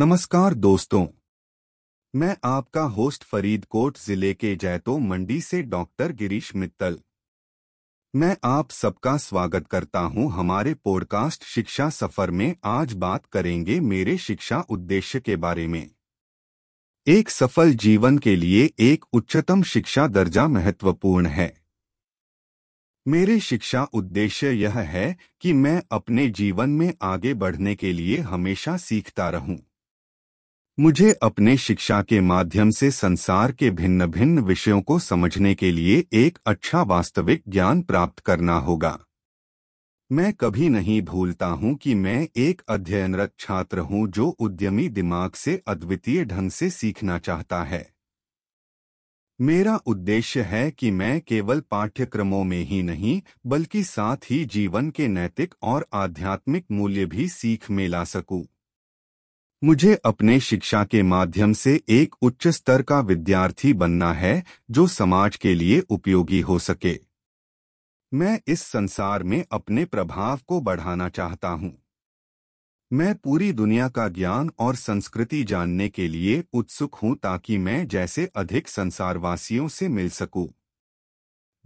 नमस्कार दोस्तों। मैं आपका होस्ट फरीदकोट ज़िले के जैतो मंडी से डॉक्टर गिरीश मित्तल। मैं आप सबका स्वागत करता हूँ हमारे पॉडकास्ट शिक्षा सफ़र में। आज बात करेंगे मेरे शिक्षा उद्देश्य के बारे में। एक सफल जीवन के लिए एक उच्चतम शिक्षा दर्जा महत्वपूर्ण है। मेरे शिक्षा उद्देश्य यह है कि मैं अपने जीवन में आगे बढ़ने के लिए हमेशा सीखता रहूँ। मुझे अपने शिक्षा के माध्यम से संसार के भिन्न भिन्न विषयों को समझने के लिए एक अच्छा वास्तविक ज्ञान प्राप्त करना होगा मैं कभी नहीं भूलता हूँ कि मैं एक अध्ययनरत छात्र हूँ जो उद्यमी दिमाग से अद्वितीय ढंग से सीखना चाहता है मेरा उद्देश्य है कि मैं केवल पाठ्यक्रमों में ही नहीं, बल्कि साथ ही जीवन के नैतिक और आध्यात्मिक मूल्य भी सीख में ला सकूँ। मुझे अपने शिक्षा के माध्यम से एक उच्च स्तर का विद्यार्थी बनना है, जो समाज के लिए उपयोगी हो सके मैं इस संसार में अपने प्रभाव को बढ़ाना चाहता हूँ मैं पूरी दुनिया का ज्ञान और संस्कृति जानने के लिए उत्सुक हूँ ताकि मैं जैसे अधिक संसारवासियों से मिल सकूँ।